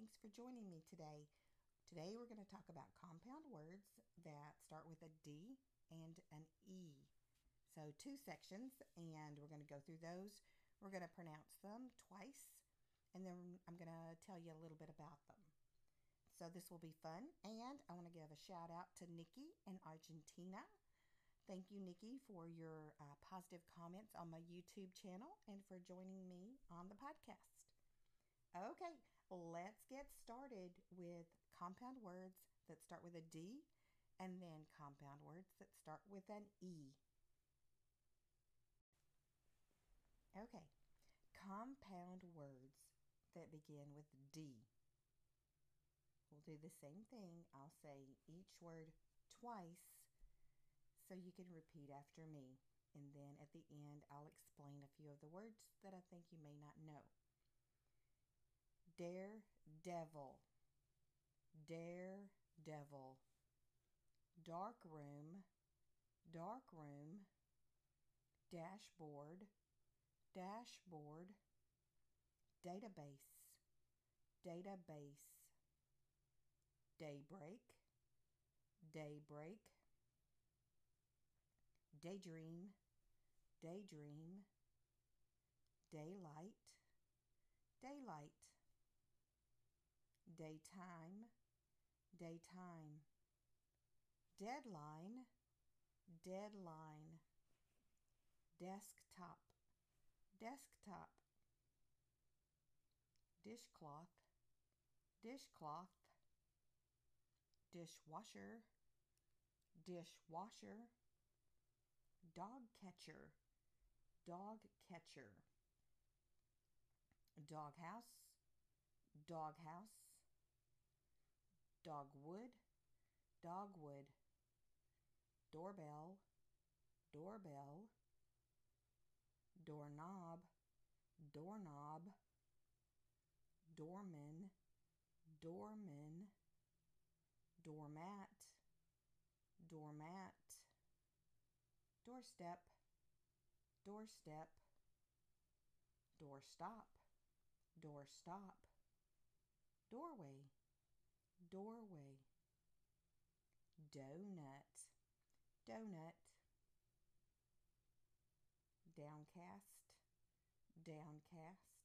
Thanks for joining me today. Today we're going to talk about compound words that start with a D and an E. So, two sections, and we're going to go through those. We're going to pronounce them twice, and then I'm going to tell you a little bit about them. So, this will be fun, and I want to give a shout out to Nikki in Argentina. Thank you, Nikki, for your uh, positive comments on my YouTube channel and for joining me on the podcast. Okay, let's get started with compound words that start with a D and then compound words that start with an E. Okay, compound words that begin with D. We'll do the same thing. I'll say each word twice so you can repeat after me. And then at the end, I'll explain a few of the words that I think you may not know. Daredevil, daredevil. Dark room, dark room. Dashboard, dashboard. Database, database. Daybreak, daybreak. Daydream, daydream. Daylight, daylight daytime, daytime. Deadline, deadline. Desktop, desktop. Dishcloth, dishcloth. Dishwasher, dishwasher. Dog catcher, dog catcher. Doghouse, doghouse, dogwood, dogwood, doorbell, doorbell, doorknob, doorknob, doorman, doorman, doormat, doormat, doorstep, doorstep, doorstop, doorstop doorway, doorway. Donut, donut. Downcast, downcast.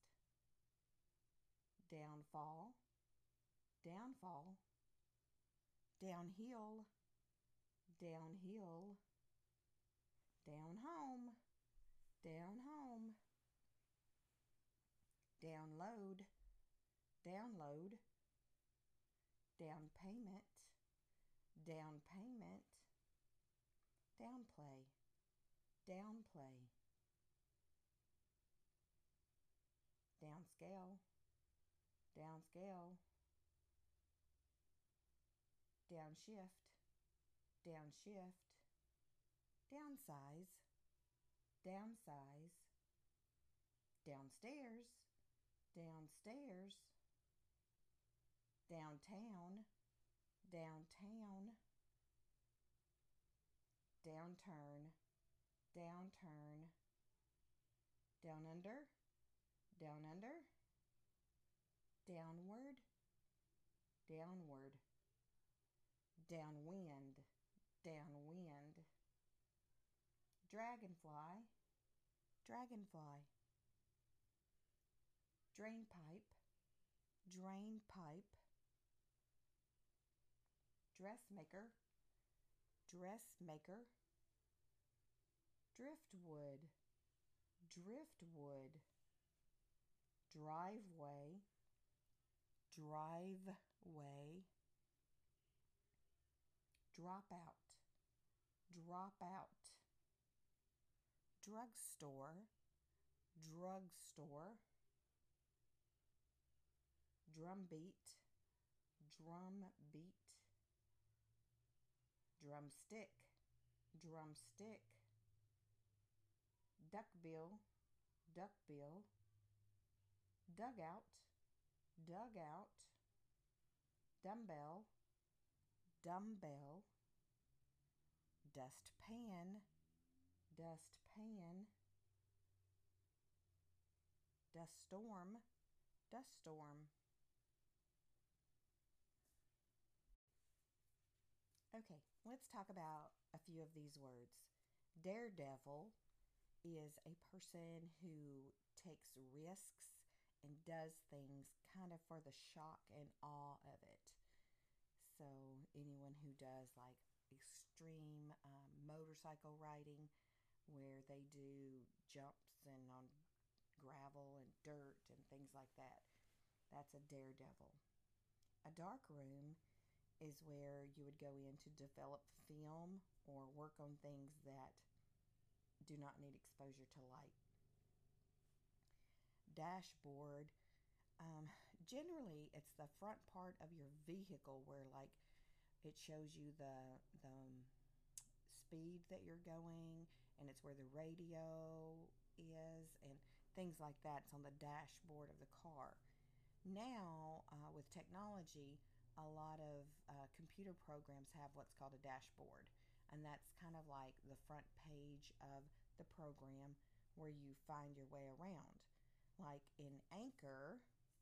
Downfall, downfall. Downhill, downhill. Down home, down home. Download, download, down payment, down payment, downplay, downplay, downscale, downscale, downshift, downshift, downsize, downsize, downstairs, downstairs downtown, downtown, downturn, downturn, down under, down under, downward, downward, downwind, downwind, dragonfly, dragonfly, drain pipe, drain pipe dressmaker, dressmaker, driftwood, driftwood, driveway, driveway, dropout, dropout, drugstore, drugstore, drumbeat, drumbeat drumstick, drumstick, duckbill, duckbill, dugout, dugout, dumbbell, dumbbell, dustpan, dustpan, dust storm, dust storm. Okay, let's talk about a few of these words. Daredevil is a person who takes risks and does things kind of for the shock and awe of it. So, anyone who does like extreme um, motorcycle riding, where they do jumps and on gravel and dirt and things like that, that's a daredevil. A dark room is where you would go in to develop film or work on things that do not need exposure to light. Dashboard, um, generally, it's the front part of your vehicle where, like, it shows you the the um, speed that you're going, and it's where the radio is, and things like that. It's on the dashboard of the car. Now, uh, with technology, a lot of uh, computer programs have what's called a dashboard, and that's kind of like the front page of the program where you find your way around. Like in Anchor,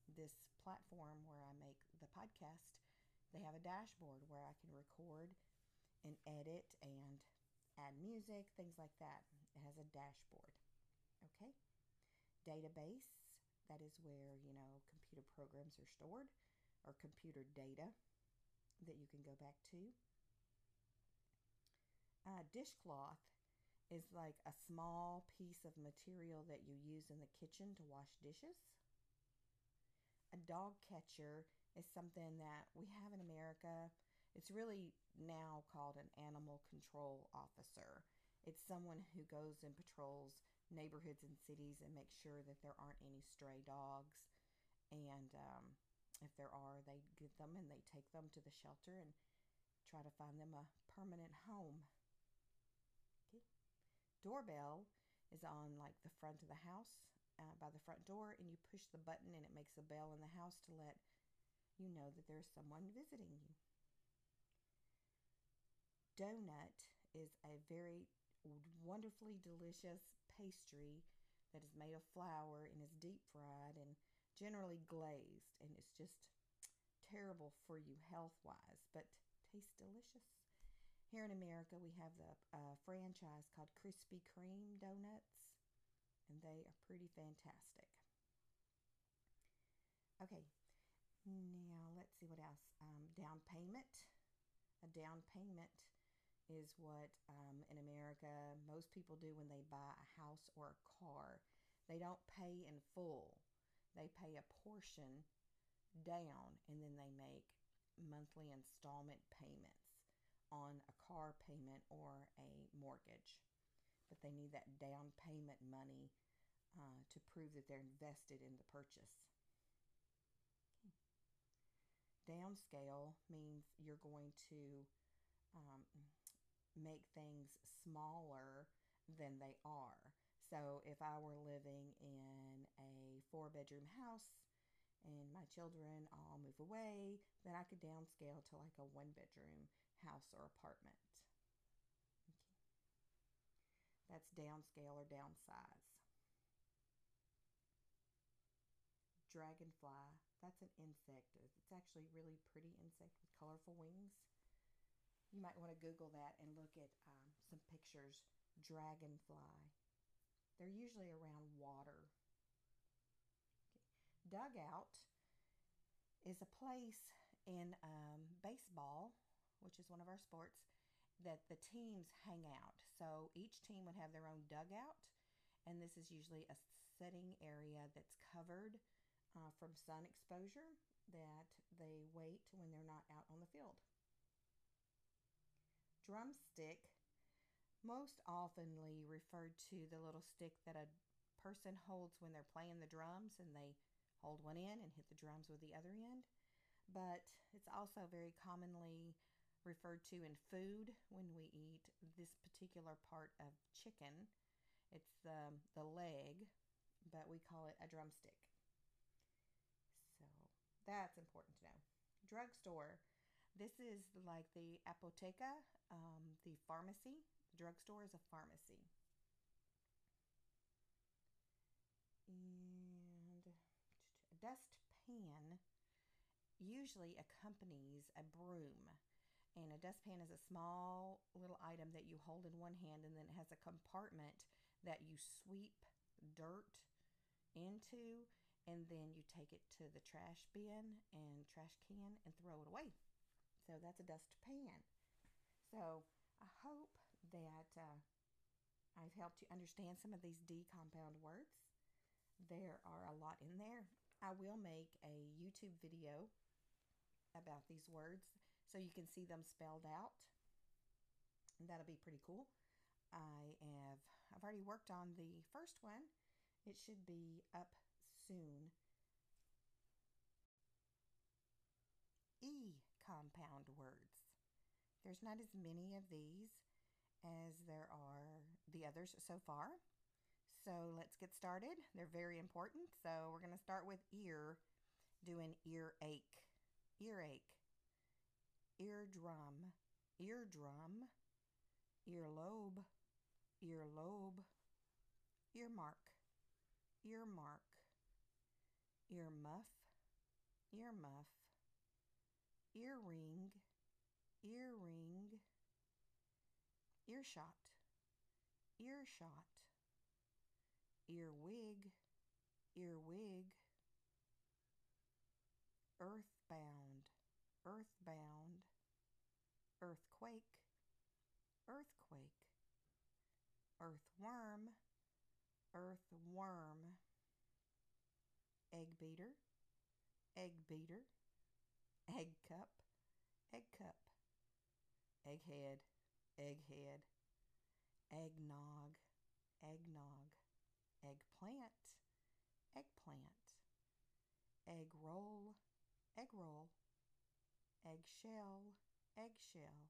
this platform where I make the podcast, they have a dashboard where I can record and edit and add music, things like that. It has a dashboard. Okay? Database, that is where, you know, computer programs are stored or computer data that you can go back to. Uh, dishcloth is like a small piece of material that you use in the kitchen to wash dishes. A dog catcher is something that we have in America. It's really now called an animal control officer. It's someone who goes and patrols neighborhoods and cities and makes sure that there aren't any stray dogs and um, if there are, they get them and they take them to the shelter and try to find them a permanent home. Okay. Doorbell is on like the front of the house uh, by the front door, and you push the button and it makes a bell in the house to let you know that there's someone visiting you. Donut is a very wonderfully delicious pastry that is made of flour and is deep fried and generally glazed, and it's just terrible for you health wise, but tastes delicious. Here in America, we have the uh, franchise called Krispy Kreme Donuts, and they are pretty fantastic. Okay, now let's see what else. Um, down payment. A down payment is what um, in America most people do when they buy a house or a car. They don't pay in full they pay a portion down and then they make monthly installment payments on a car payment or a mortgage. But they need that down payment money uh, to prove that they're invested in the purchase. Downscale means you're going to um, make things smaller than they are. So if I were living in a four bedroom house and my children all move away, then I could downscale to like a one bedroom house or apartment. Okay. That's downscale or downsize. Dragonfly, that's an insect. It's actually a really pretty insect with colorful wings. You might want to Google that and look at um, some pictures. Dragonfly. They're usually around water. Okay. Dugout is a place in um, baseball, which is one of our sports, that the teams hang out. So each team would have their own dugout, and this is usually a sitting area that's covered uh, from sun exposure that they wait when they're not out on the field. Drumstick most oftenly referred to the little stick that a person holds when they're playing the drums and they hold one end and hit the drums with the other end. But it's also very commonly referred to in food when we eat this particular part of chicken. It's the, the leg, but we call it a drumstick. So that's important to know. Drugstore. This is like the apoteca, um, the pharmacy drugstore is a pharmacy. And a dustpan usually accompanies a broom. And a dustpan is a small little item that you hold in one hand, and then it has a compartment that you sweep dirt into, and then you take it to the trash bin and trash can and throw it away. So that's a dustpan. So I hope that uh, I've helped you understand some of these D compound words. There are a lot in there. I will make a YouTube video about these words so you can see them spelled out. And that'll be pretty cool. I have I've already worked on the first one. It should be up soon. E compound words. There's not as many of these as there are the others so far. So let's get started. They're very important. So we're going to start with ear, doing earache, earache, eardrum, eardrum, earlobe, earlobe, earmark, earmark, earmuff, earmuff, earring, earring, earshot, earshot, earwig, earwig, earthbound, earthbound, earthquake, earthquake, earthworm, earthworm, egg beater, egg beater, egg cup, egg cup, egghead, egghead, eggnog, eggnog, eggplant, eggplant, egg roll, egg roll, eggshell, eggshell,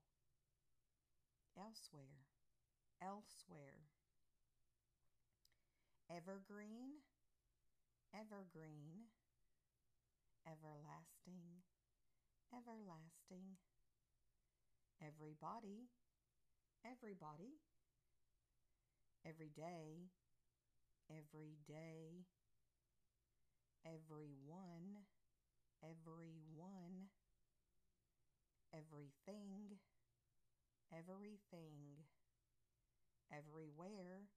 elsewhere, elsewhere, evergreen, evergreen, everlasting, everlasting, everybody, everybody, every day, every day, everyone, everyone, everything, everything, everywhere,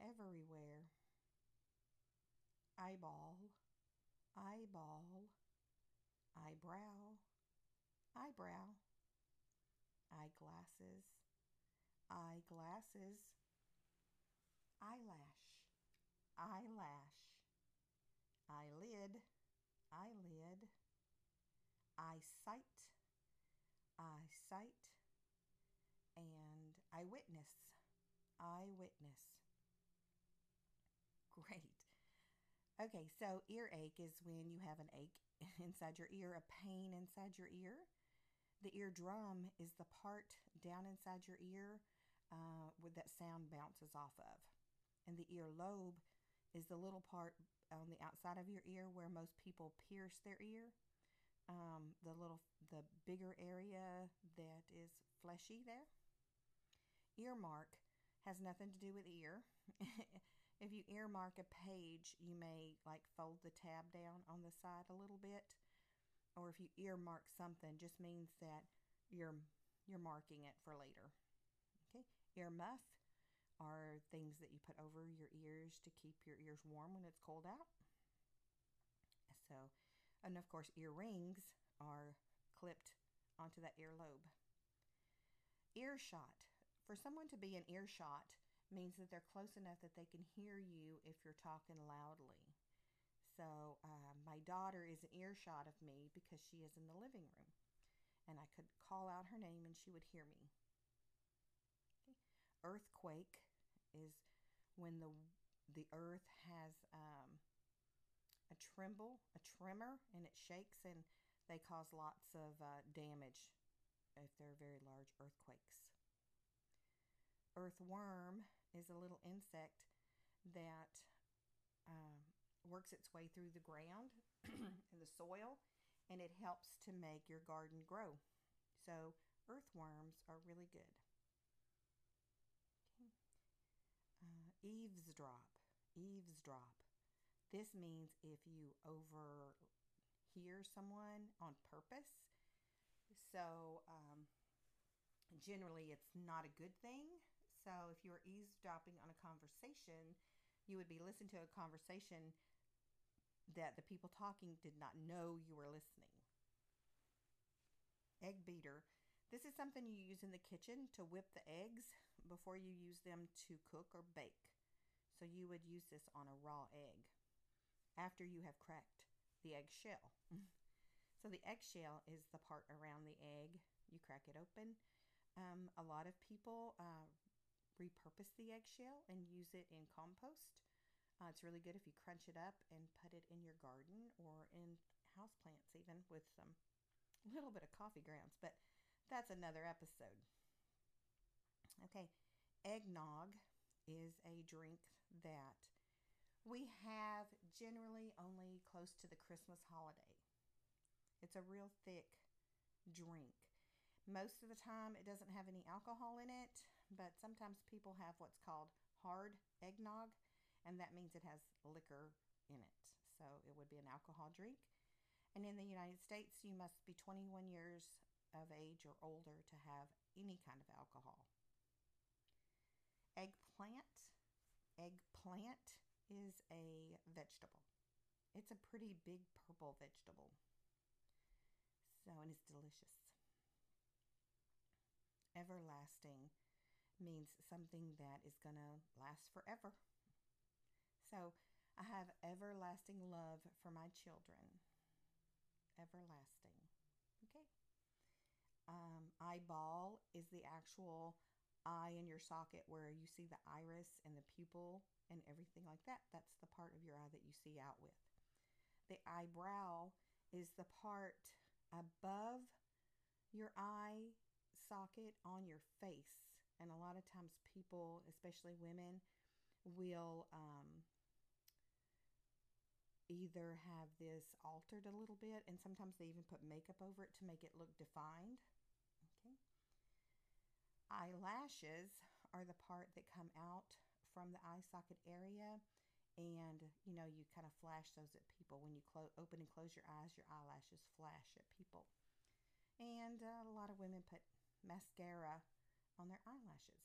everywhere, eyeball, eyeball, eyebrow, eyebrow, eyeglasses, eyeglasses, eyelash, eyelash, eyelid, eyelid, eyesight, eyesight, and eyewitness, eyewitness. Great. Okay, so earache is when you have an ache inside your ear, a pain inside your ear. The eardrum is the part down inside your ear uh, that sound bounces off of. And the earlobe is the little part on the outside of your ear where most people pierce their ear. Um, the little, the bigger area that is fleshy there. Earmark has nothing to do with ear. if you earmark a page, you may like fold the tab down on the side a little bit. Or if you earmark something, just means that you're you're marking it for later. Okay? Earmuff are things that you put over your ears to keep your ears warm when it's cold out. So, and of course, earrings are clipped onto that earlobe. Earshot. For someone to be an earshot means that they're close enough that they can hear you if you're talking loudly. So, uh, my daughter is an earshot of me because she is in the living room. And I could call out her name and she would hear me. Earthquake is when the the earth has um, a tremble, a tremor, and it shakes, and they cause lots of uh, damage if they're very large earthquakes. Earthworm is a little insect that um, works its way through the ground and the soil, and it helps to make your garden grow. So, earthworms are really good. Okay. Uh, eavesdrop, eavesdrop. This means if you overhear someone on purpose. So, um, generally it's not a good thing. So if you're eavesdropping on a conversation, you would be listening to a conversation that the people talking did not know you were listening. Egg beater. This is something you use in the kitchen to whip the eggs before you use them to cook or bake. So you would use this on a raw egg after you have cracked the eggshell. so the eggshell is the part around the egg. You crack it open. Um, a lot of people uh, repurpose the eggshell and use it in compost. Uh, it's really good if you crunch it up and put it in your garden or in house plants, even with some little bit of coffee grounds. But that's another episode. Okay, eggnog is a drink that we have generally only close to the Christmas holiday. It's a real thick drink. Most of the time, it doesn't have any alcohol in it, but sometimes people have what's called hard eggnog, and that means it has liquor in it. So it would be an alcohol drink. And in the United States, you must be 21 years of age or older to have any kind of alcohol. Eggplant. Eggplant is a vegetable. It's a pretty big purple vegetable. So, and it's delicious. Everlasting means something that is going to last forever. So, I have everlasting love for my children. Everlasting. Okay. Um, eyeball is the actual eye in your socket where you see the iris and the pupil and everything like that. That's the part of your eye that you see out with. The eyebrow is the part above your eye socket on your face. And a lot of times, people, especially women, will um, either have this altered a little bit, and sometimes they even put makeup over it to make it look defined. Eyelashes are the part that come out from the eye socket area and you know you kind of flash those at people. When you clo- open and close your eyes your eyelashes flash at people. And uh, a lot of women put mascara on their eyelashes.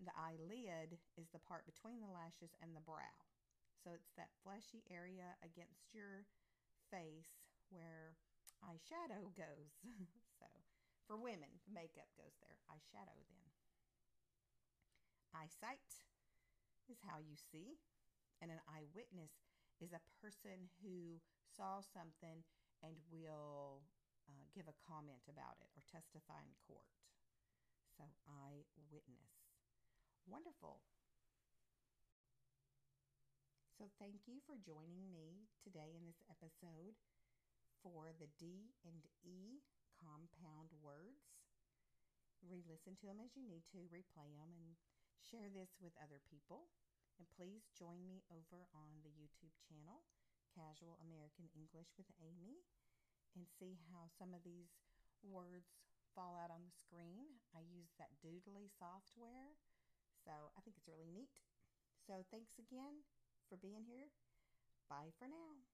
The eyelid is the part between the lashes and the brow. So it's that fleshy area against your face where eyeshadow goes for women makeup goes there eyeshadow then Eyesight is how you see, and an eyewitness is a person who saw something and will uh, give a comment about it or testify in court. So, eyewitness. Wonderful. So, thank you for joining me today in this episode for the D and E compound words. Re listen to them as you need to, replay them, and Share this with other people. And please join me over on the YouTube channel, Casual American English with Amy, and see how some of these words fall out on the screen. I use that Doodly software, so I think it's really neat. So thanks again for being here. Bye for now.